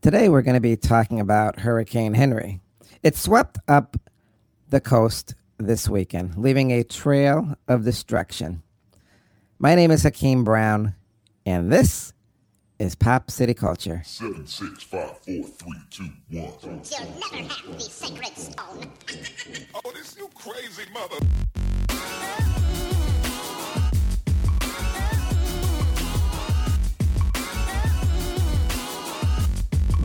Today we're going to be talking about Hurricane Henry. It swept up the coast this weekend, leaving a trail of destruction. My name is Hakeem Brown, and this is Pop City Culture. Seven, six, five, four, three, two, one. You'll never have the sacred stone. Oh, this you crazy mother.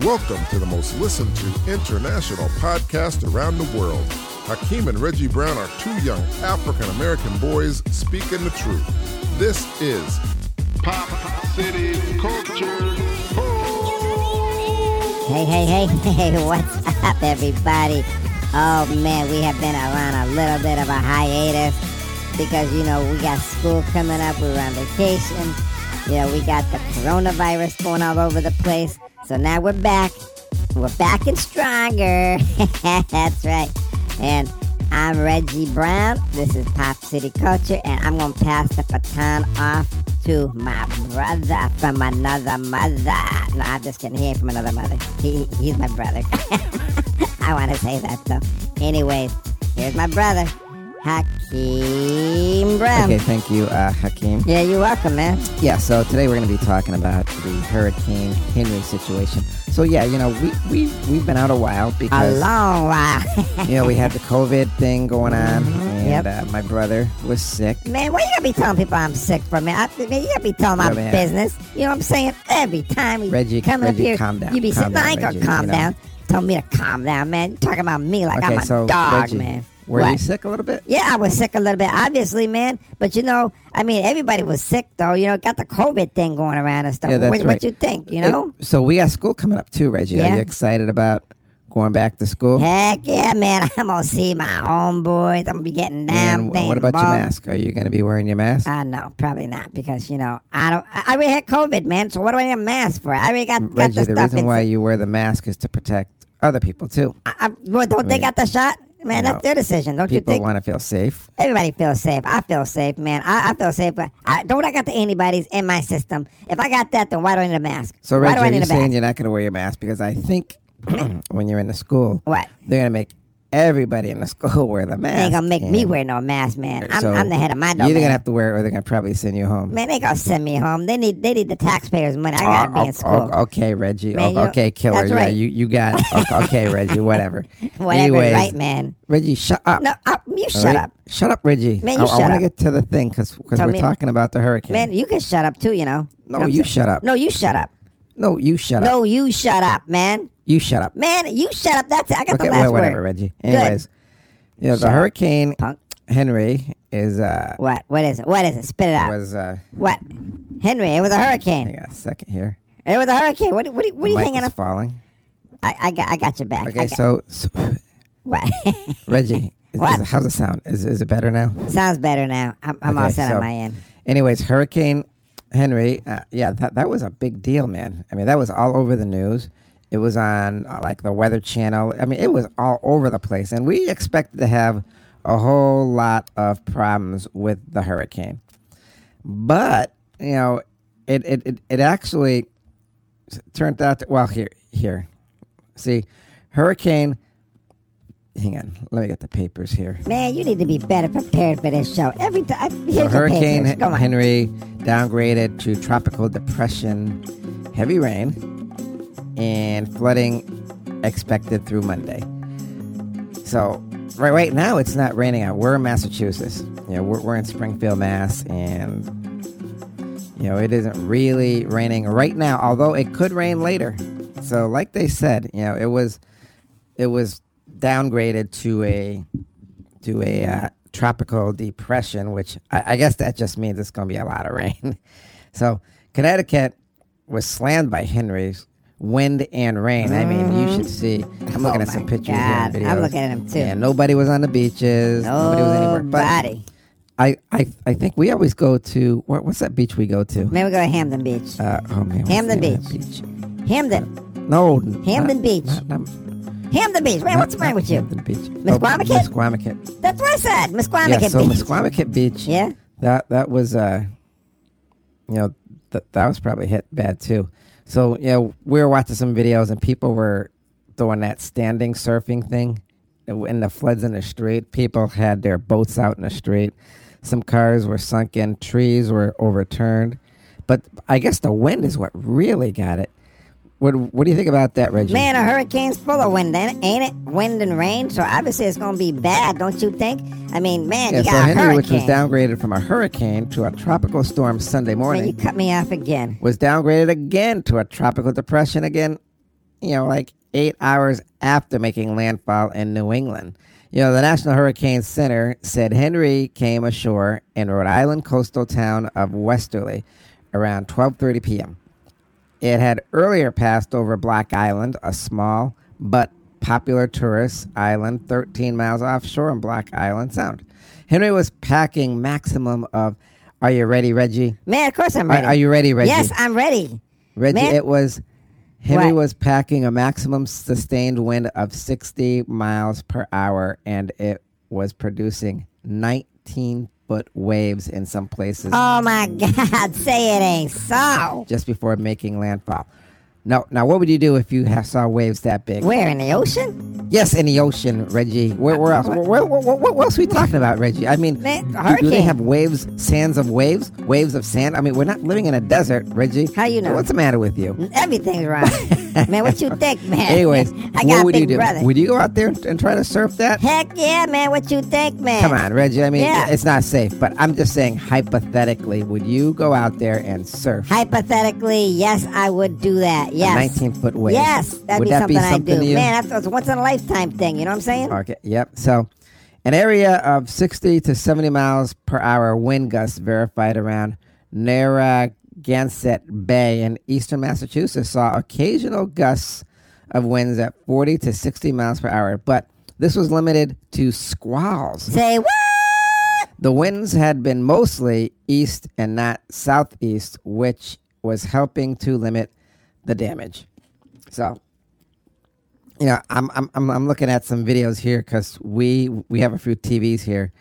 Welcome to the most listened to international podcast around the world. Hakeem and Reggie Brown are two young African American boys speaking the truth. This is Pop City Culture. Hey, hey, hey, hey, what's up, everybody? Oh man, we have been around a little bit of a hiatus because, you know, we got school coming up, we were on vacation, you know, we got the coronavirus going all over the place. So now we're back. We're back and stronger. That's right. And I'm Reggie Brown. This is Pop City Culture, and I'm going to pass the baton off to my brother from another mother. No, I'm just kidding. He ain't from another mother. He, he's my brother. I want to say that, though. Anyways, here's my brother, Hakeem Brown. Okay, thank you, uh, Hakeem. Yeah, you're welcome, man. Yeah, so today we're going to be talking about the Hurricane Henry situation. So yeah, you know, we we we've been out a while because A long while. you know we had the COVID thing going on, and Yep. uh, my brother was sick. Man, why you gotta be telling people I'm sick for, man? I, man you gotta be telling my Yeah, business. You know what I'm saying? Every time you Reggie, come up here, calm down, you be calm saying, no, I down, ain't gonna Reggie, calm you know. down. Tell me to calm down, man. You're talking about me like okay, I'm a so dog, Reggie, man. Were What? you sick a little bit? Yeah, I was sick a little bit, obviously, man. But you know, I mean, everybody was sick though. You know, got the COVID thing going around and stuff. Yeah, that's what, right. what you think? You know? Uh, So we got school coming up too, Reggie. Are you excited about going back to school? Heck yeah, man! I'm gonna see my homeboys. I'm gonna be getting down. and what about your mask? Are you going to be wearing your mask? Uh, no, probably not because you know I don't. I I already had COVID, man. So what do I need a mask for? I already got, got Reggie, the the stuff. reason why you wear the mask is to protect other people too. I, I, well, don't they mean, got the shot? Man, you that's know, their decision. Don't you think? People want to feel safe. Everybody feels safe. I feel safe, man. I, I feel safe, but I, don't I got the antibodies in my system? If I got that, then why do I need a mask? So, why do I need you a saying mask? you're not going to wear your mask because I think when you're in the school, What? they're going to make everybody in the school wear the mask. They ain't gonna make me wear no mask, man. I'm, so I'm the head of my You're either going to have to wear it or they're to probably send you home. Man, they gonna send me home. They need they need the taxpayers' money. I gotta Oh, be in school. oh, okay, Reggie. Man, Oh, okay, killer. that's Yeah, you, you got it. Okay, Reggie, whatever. Whatever, Anyways, right, man? Reggie, shut up. No, uh, you shut right? up, Shut up, Reggie. Man, you I, shut want to up. get to the thing because Tell we're me- talking about the hurricane. man. You can shut up too. You know. no, you shut up. No, you shut up. No, you shut up. No, you shut up, man. You shut up. Man, you shut up. That's it. I got Okay, the last well, whatever, word. Reggie. Good. Anyways, you know, Shut the up, hurricane Punk. Henry is uh What? What is it? What is it? Spit it out. was uh What? Henry, it was a hurricane. hang on a second here. It was a hurricane. What? What? What are you hanging up? falling. I, I got. I got your back. Okay, got, so, so what? Reggie, is, What? is- how's it sound? Is is it better now? Sounds better now. I'm, I'm all set so- on my end. Anyways, Hurricane Henry, uh, yeah, that that was a big deal, man. I mean, that was all over the news. It was on uh, like the Weather Channel. I mean, it was all over the place, and we expected to have a whole lot of problems with the hurricane. But you know, it it it, it actually turned out to, well here here. See, Hurricane. Hang on, let me get the papers here. Man, you need to be better prepared for this show. Every time. So Hurricane. Henry downgraded to tropical depression, heavy rain, and flooding expected through Monday. So right right now it's not raining out. We're in Massachusetts. You know, we're, we're in Springfield, Mass, and you know it isn't really raining right now. Although it could rain later. So like they said, you know, it was it was downgraded to a to a uh, tropical depression, which I, I guess that just means it's going to be a lot of rain. so Connecticut was slammed by Henry's wind and rain. I mean, you should see. I'm looking Oh at some pictures God, and videos. I'm looking at them too. Yeah, nobody was on the beaches. Nobody was anywhere. But Nobody. I, I, I think we always go to what, what's that beach we go to? Man, we go to Hamden Beach. Uh, oh man, what's Hamden the name of that Beach. Hamden. No, Hamden not- Beach. not- not- Hamden Beach. Man, what's the matter with you? Hampton Beach. Miss Oh? Miss. That's what I said. Misquamicut Yeah, so Beach. Misquamicut Beach. Yeah. That that was uh, you know, that that was probably hit bad too. So you know, we were watching some videos and people were doing that standing surfing thing in the floods in the street. People had their boats out in the street. Some cars were sunken. Trees were overturned. But I guess the wind is what really got it. What What do you think about that, Reggie? Man, a hurricane's full of wind, ain't it? Wind and rain. So obviously it's going to be bad, don't you think? I mean, man, yeah. you So got a Henry, which hurricane. was downgraded from a hurricane to a tropical storm Sunday Man, morning, you cut me off again. was downgraded again to a tropical depression again, you know, like eight hours after making landfall in New England. You know, the National Hurricane Center said Henry came ashore in Rhode Island coastal town of Westerly around 12:30 p.m. It had earlier passed over Block Island, a small but popular tourist island 13 miles offshore in Block Island Sound. Henry was packing maximum of Are you ready, Reggie? Man, of course I'm Are, ready. are you ready, Reggie? Yes, I'm ready. Reggie, Man- it was Henry What? was packing a maximum sustained wind of 60 miles per hour, and it was producing 19 foot waves in some places Oh my God, say it ain't so. just before making landfall. Now, now, what would you do if you saw waves that big? Where in the ocean? Yes, in the ocean, Reggie. Where, where else? Where, where, what else are we talking about, Reggie? I mean, Man, do, do they have waves, sands of waves, waves of sand? I mean, we're not living in a desert, Reggie. How you know? What's the matter with you? Everything's wrong. man, what you think, man? Anyways, I got what would you do? brother. Would you go out there and, and try to surf that? Heck yeah, man. What you think, man? Come on, Reggie. I mean, Yeah. it's not safe, but I'm just saying, hypothetically, would you go out there and surf Hypothetically, yes, I would do that. Yes. a 19 foot wave? Yes, that'd would be that something, be something I do. Man, that's a once in a lifetime thing. You know what I'm saying? Okay. Yep. So, an area of 60 to 70 miles per hour wind gusts verified around Narragansett Bay in eastern Massachusetts saw occasional gusts of winds at 40 to 60 miles per hour, but this was limited to squalls. Say what? The winds had been mostly east and not southeast, which was helping to limit the damage. So, you know, I'm I'm I'm, I'm looking at some videos here because we we have a few TVs here,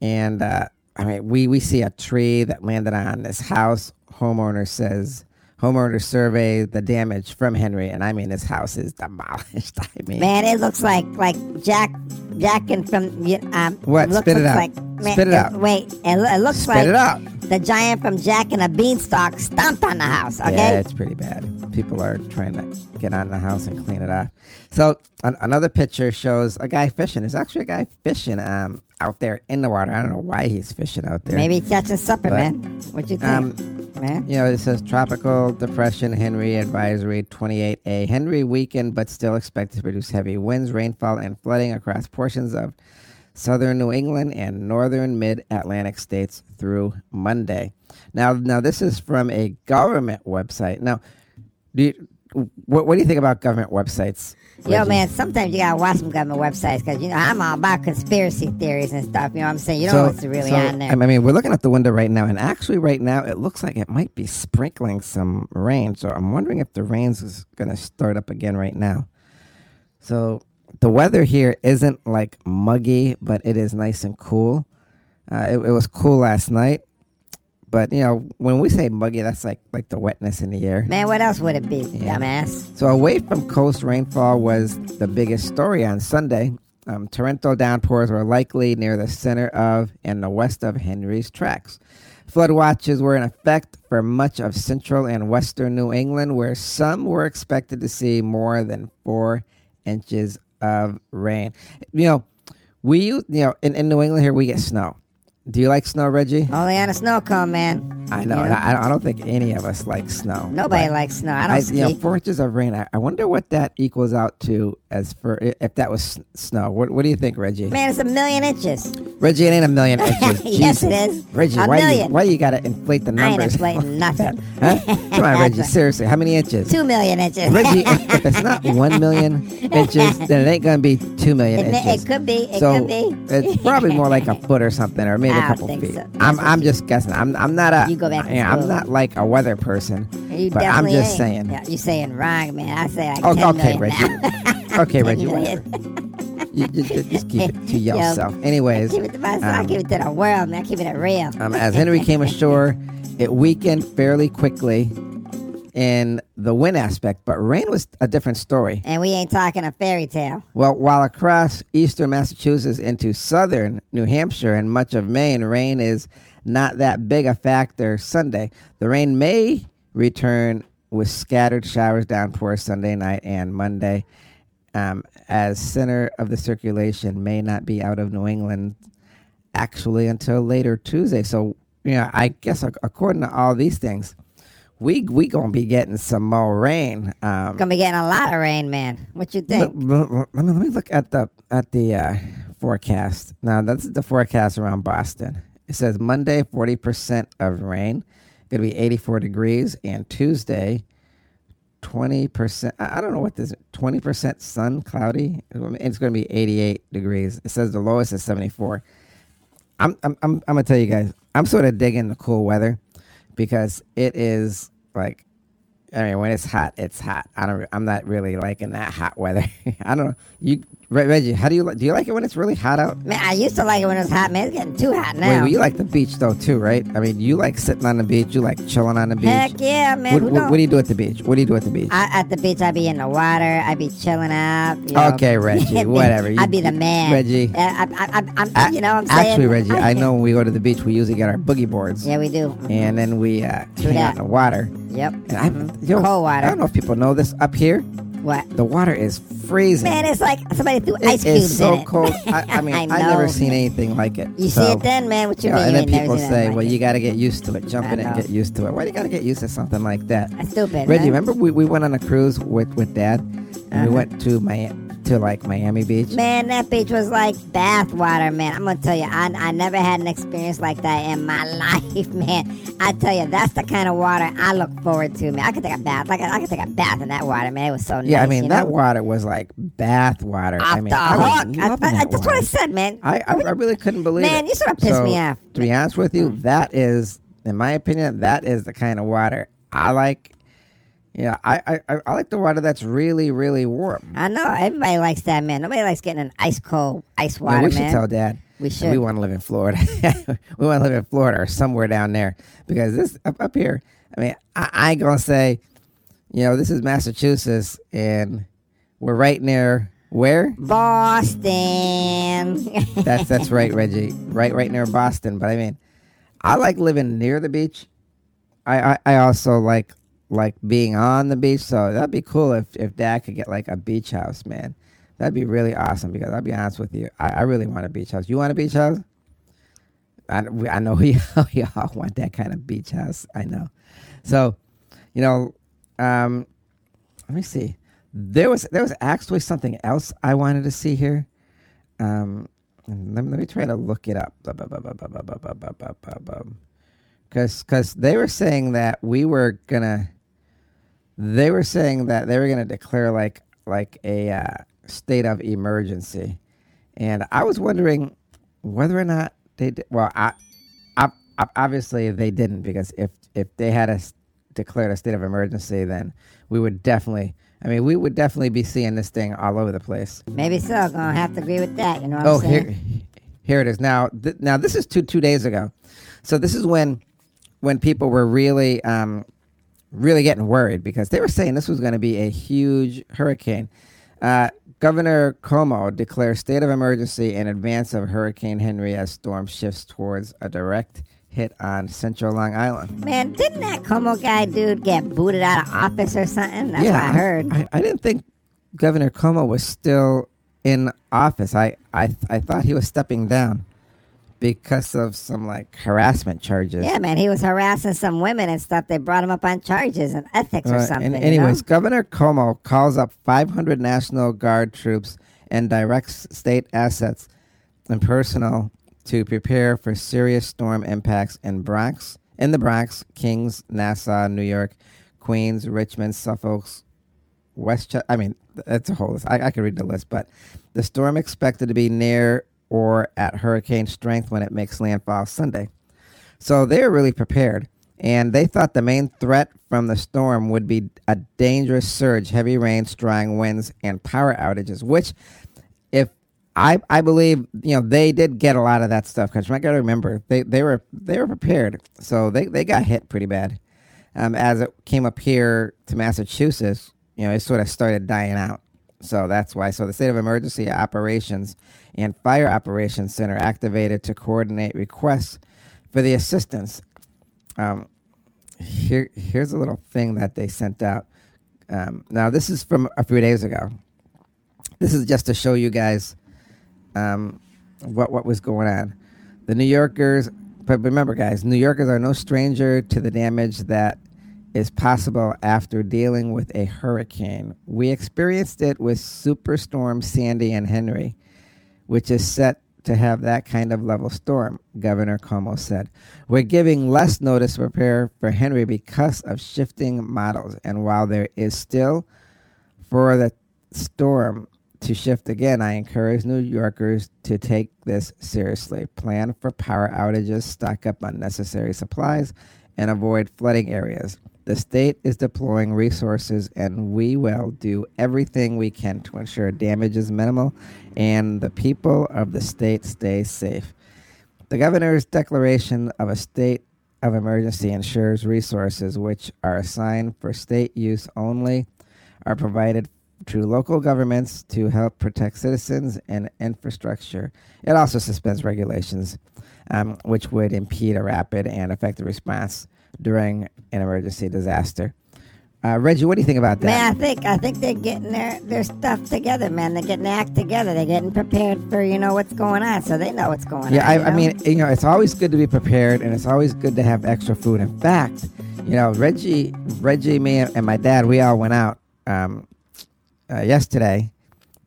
and uh, I mean we we see a tree that landed on this house. Homeowner says homeowner survey the damage from Henry, and I mean this house is demolished. I mean, Man, it looks like like Jack Jackin from y- um. What? Spit it out. Like, man, Spit it out. Wait, it, it looks spit like it out. The giant from Jack and the Beanstalk stomped on the house. Okay. Yeah, it's pretty bad. People are trying to get on the house and clean it up. So an- another picture shows a guy fishing. There's actually a guy fishing um, out there in the water. I don't know why he's fishing out there. Maybe catching supper, But, man. What you think, um, man? You know, it says tropical depression Henry advisory 28A. Henry weakened but still expected to produce heavy winds, rainfall, and flooding across portions of southern New England and northern mid-Atlantic states through Monday. Now, now this is from a government website. Now, do you, what, what do you think about government websites? Yo, man, sometimes you gotta watch some government websites because you know I'm all about conspiracy theories and stuff. You know what I'm saying? You don't know what's really so, on there. I mean, we're looking at the window right now, and actually, right now, it looks like it might be sprinkling some rain. So I'm wondering if the rains is going to start up again right now. So the weather here isn't like muggy, but it is nice and cool. Uh, it, it was cool last night, but you know, when we say muggy, that's like like the wetness in the air. man, what else would it be, Yeah. dumbass? So away from coast rainfall was the biggest story on Sunday. Um, torrential downpours were likely near the center of and the west of Henry's tracks. Flood watches were in effect for much of central and western New England, where some were expected to see more than four inches of rain. You know, we you know in, in New England here we get snow. Do you like snow, Reggie? Only on a snow cone, man. I know. You and I, I don't think any of us like snow. Nobody likes snow. I I, don't you know, four inches of rain. I, I wonder what that equals out to as for if that was snow. What, what do you think, Reggie? Man, it's a million inches. Reggie, it ain't a million inches. Yes, it is. Reggie, A why you why you gotta inflate the numbers? I ain't inflating nothing. huh? Come on, Reggie. Seriously, how many inches? Two million inches. Reggie, if, if it's not one million inches, then it ain't gonna be two million It, inches. it could be. It so could be. it's probably more like a foot or something, or maybe a couple feet. so. I'm I'm just guessing. I'm I'm not a You go back yeah, I'm not like a weather person. You but I'm just ain't. saying. Yeah, you saying wrong, man. I say like Oh, okay, Reggie. okay, Reggie. whatever. You, you- you just keep it to Yo, yourself. Anyways, Keep it to myself. I um, keep it to the world, man. Keeping it real. um, as Henry came ashore, it weakened fairly quickly in the wind aspect, but rain was a different story. And we ain't talking a fairy tale. Well, while across eastern Massachusetts into southern New Hampshire and much of Maine, rain is not that big a factor Sunday. The rain may return with scattered showers, downpours Sunday night and Monday, um, as center of the circulation may not be out of New England actually until later Tuesday. So, you know, I guess according to all these things, we we gonna be getting some more rain. Um, Gonna be getting a lot of rain, man. What you think? let me let me look at the at the uh, forecast. Now that's the forecast around Boston. It says Monday forty percent of rain, going to be eighty four degrees, and Tuesday twenty percent. I I don't know what this twenty percent sun, cloudy. It's going to be eighty eight degrees. It says the lowest is seventy four. I'm I'm I'm, I'm gonna tell you guys. I'm sort of digging the cool weather because it is like I mean, when it's hot, it's hot. I don't. I'm not really liking that hot weather. I don't know. You, Reggie, how do you? Do you like it when it's really hot out? Man, I used to like it when it was hot, man. It's getting too hot Wait, now. well, you like the beach though too, right? I mean, you like sitting on the beach. You like chilling on the beach. Heck yeah, man. What, what, what do you do at the beach? What do you do at the beach? I, at the beach, I'd be in the water. I'd be chilling out. you know. Okay, Reggie, whatever. You- I'd be the man. Reggie. I, I, I, you know what I'm saying? Actually, Reggie, I know when we go to the beach, we usually get our boogie boards, Yeah, we do. and then we uh, hang out in the water. Yep. And I, yo, Cold water. I don't know if people know this up here. What? The water is freezing. Man, it's like somebody threw It ice is cubes so in it. cold. I, I mean, I I've never seen anything like it. You So, see it then, man? What you you know, mean? and then people say, "Well, you got to get used to it. Jump I in it and get used to it." Why do you got to get used to something like that? That's stupid. Reggie, huh? remember we, we went on a cruise with, with Dad, and Uh-huh. we went to my to like Miami Beach. Man, that beach was like bath water, man. I'm gonna tell you, I, I never had an experience like that in my life, man. I tell you, that's the kind of water I look forward to, man. I could take a bath, like I could take a bath in that water, man. It was so nice. yeah, I mean you that know? water was like bath water. off I mean, the I hook. I, I- that that's what I said, man. I, I, I really couldn't believe it. Man, you sort of pissed So, me off. To be honest with you, mm. that is, in my opinion, that is the kind of water I like. Yeah, I, I, I- like the water that's really, really warm. I know everybody likes that, man. Nobody likes getting an ice cold ice water. Yeah, we should man. tell Dad. We should. We want to live in Florida. we want to live in Florida or somewhere down there because this up, up here. I mean, I, I ain't gonna say, you know, this is Massachusetts and we're right near where? Boston. That's that's right, Reggie. Right, right near Boston. But I mean, I like living near the beach. I, I, I also like like being on the beach. So that'd be cool if if Dad could get like a beach house, man. That'd be really awesome because I'll be honest with you, I, I really want a beach house. You want a beach house? I, I know we we all want that kind of beach house. I know. So, you know, um, let me see. There was there was actually something else I wanted to see here. Um, let, me, let me try to look it up. Because because they were saying that we were gonna. They were saying that they were gonna declare like like a uh, state of emergency, and I was wondering whether or not they did. Well, I, I, I obviously they didn't because if if they had us declared a state of emergency, then we would definitely. I mean, we would definitely be seeing this thing all over the place. Maybe so. Gonna have to agree with that. You know what Oh, I'm saying? here, here it is. Now, th- now this is two two days ago. So this is when, when people were really, um, really getting worried because they were saying this was going to be a huge hurricane. Uh, Governor Cuomo declares state of emergency in advance of Hurricane Henry as storm shifts towards a direct hit on Central Long Island. Man, didn't that Cuomo guy dude get booted out of office or something? That's what I heard. I, I didn't think Governor Cuomo was still in office. I, I, I thought he was stepping down because of some like harassment charges. yeah, man, he was harassing some women and stuff. They brought him up on charges and ethics or Uh, something. and you anyways, know? Governor Cuomo calls up 500 National Guard troops and directs state assets and personnel to prepare for serious storm impacts in Bronx, in the Bronx, Kings, Nassau, New York, Queens, Richmond, Suffolk, Westchester. I mean, that's a whole list. I, I could read the list, but the storm expected to be near or at hurricane strength when it makes landfall Sunday. So they're really prepared. And they thought the main threat from the storm would be a dangerous surge, heavy rain, strong winds, and power outages, which if I I believe you know they did get a lot of that stuff because I got to remember they, they were they were prepared, so they, they got hit pretty bad. um, as it came up here to Massachusetts, you know, it sort of started dying out. So that's why. So the State of Emergency Operations and Fire Operations Center activated to coordinate requests for the assistance. Um, here, here's a little thing that they sent out. Um, now, this is from a few days ago. This is just to show you guys um, what what was going on. The New Yorkers, but remember, guys, New Yorkers are no stranger to the damage that is possible after dealing with a hurricane. We experienced it with Superstorm Sandy and Henry, which is set to have that kind of level storm, Governor Cuomo said. We're giving less notice to prepare for Henry because of shifting models. And while there is still for the storm to shift again, I encourage New Yorkers to take this seriously. Plan for power outages, stock up on necessary supplies, and avoid flooding areas. The state is deploying resources, and we will do everything we can to ensure damage is minimal and the people of the state stay safe. The governor's declaration of a state of emergency ensures resources which are assigned for state use only are provided to local governments to help protect citizens and infrastructure. It also suspends regulations um, which would impede a rapid and effective response during an emergency disaster. Uh, Reggie, what do you think about that? Man, I think I think they're getting their, their stuff together, man. They're getting their act together. They're getting prepared for you know what's going on, so they know what's going yeah, on. Yeah, I, I mean, you know, it's always good to be prepared, and it's always good to have extra food. In fact, you know, Reggie, Reggie, me, and my dad, we all went out um, uh, yesterday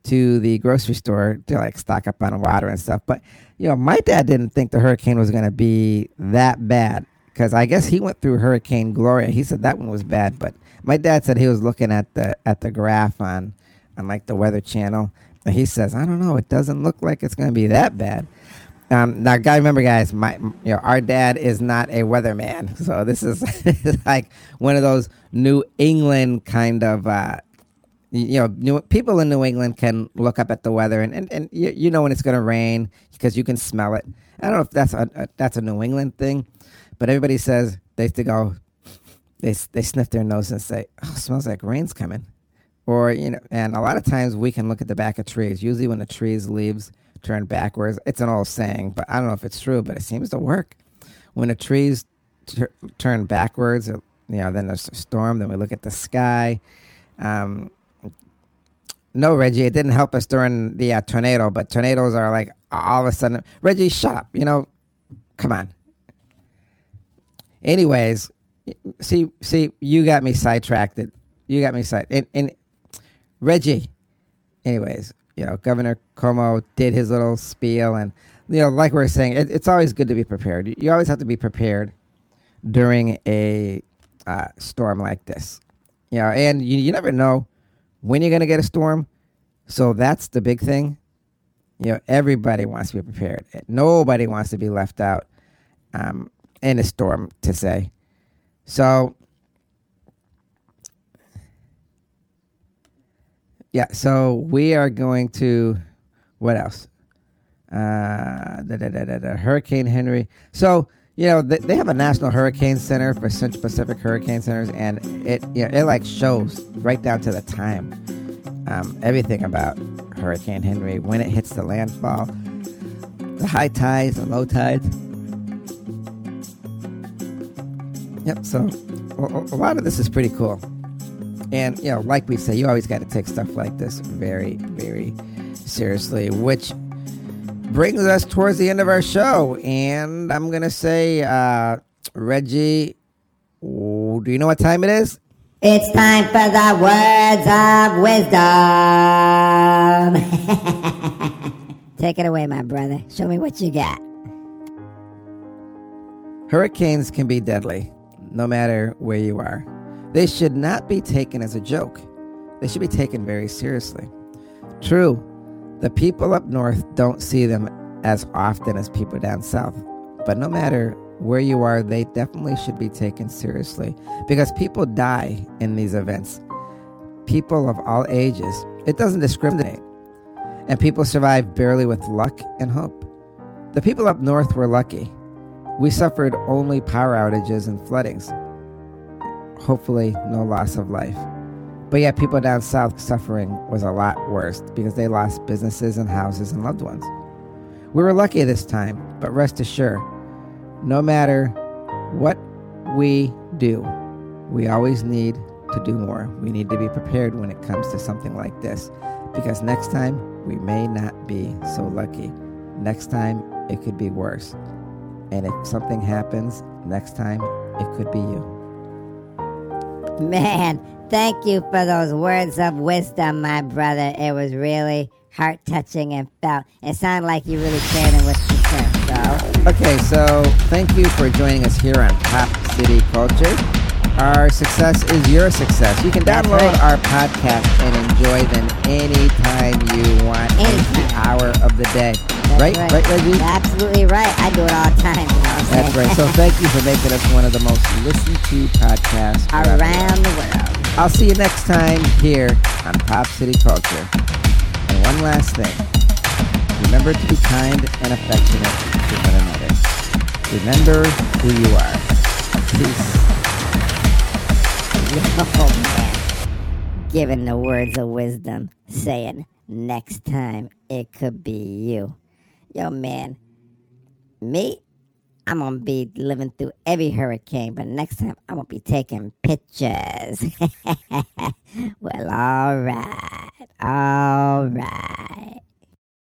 to the grocery store to like stock up on water and stuff. But you know, my dad didn't think the hurricane was going to be that bad because I guess he went through Hurricane Gloria. He said that one was bad, but my dad said he was looking at the at the graph on on like the Weather Channel, and he says, I don't know, it doesn't look like it's going to be that bad. Um, now, guy, remember, guys, my you know our dad is not a weatherman, so this is like one of those New England kind of. Uh, you know, New, people in New England can look up at the weather and, and, and you, you know when it's going to rain because you can smell it. I don't know if that's a, a that's a New England thing, but everybody says they have to go. They they sniff their nose and say, "Oh, smells like rain's coming," or you know. And a lot of times we can look at the back of trees. Usually when the trees leaves turn backwards, it's an old saying, but I don't know if it's true, but it seems to work. When the trees tur turn backwards, you know, then there's a storm. Then we look at the sky. Um, no, Reggie, it didn't help us during the uh, tornado, but tornadoes are like all of a sudden. Reggie, shut up. You know, come on. Anyways, see, see, you got me sidetracked. You got me side. And, and Reggie, anyways, you know, Governor Cuomo did his little spiel, and you know, like we are saying, it, it's always good to be prepared. You, always have to be prepared during a uh, storm like this. You know, and you, you never know when you're going to get a storm. So that's the big thing. You know, everybody wants to be prepared. Nobody wants to be left out um, in a storm, to say. So, yeah, so we are going to, what else? Uh, da, da, da, Hurricane Henry. So, you know, they, they have a national hurricane center for Central Pacific Hurricane Centers, and it, you know, it like shows right down to the time um, everything about Hurricane Henry, when it hits the landfall, the high tides, the low tides. Yep, so a, lot of this is pretty cool. And, you know, like we say, you always got to take stuff like this very, very seriously, which brings us towards the end of our show. And I'm going to say, uh, Reggie, do you know what time it is? It's time for the words of wisdom. Take it away, my brother. Show me what you got. Hurricanes can be deadly, no matter where you are. They should not be taken as a joke. They should be taken very seriously. True, the people up north don't see them as often as people down south, but no matter where you are, they definitely should be taken seriously because people die in these events. People of all ages. It doesn't discriminate. And people survive barely with luck and hope. The people up north were lucky. We suffered only power outages and floodings. hopefully no loss of life. But yet, people down south suffering was a lot worse because they lost businesses and houses and loved ones. We were lucky this time, but rest assured, no matter what we do, we always need to do more. We need to be prepared when it comes to something like this because next time we may not be so lucky. Next time it could be worse. And if something happens next time, it could be you. Man, thank you for those words of wisdom, my brother. It was really heart touching and felt. It sounded like you really cared and was concerned. So, Okay, so thank you for joining us here on Pop City Culture. Our success is your success. You can download right. our podcast and enjoy them anytime you want, any hour of the day. That's Right? Right, Reggie? Absolutely right. I do it all the time. You know That's right. So thank you for making us one of the most listened to podcasts around the world. Around the world. I'll see you next time here on Pop City Culture. And one last thing. Remember to be kind and affectionate to one another. Remember who you are. Peace. Oh, man. Giving the words of wisdom, saying, next time it could be you. Yo, man, me, I'm to be living through every hurricane, but next time I'm to be taking pictures. well, all right. All right.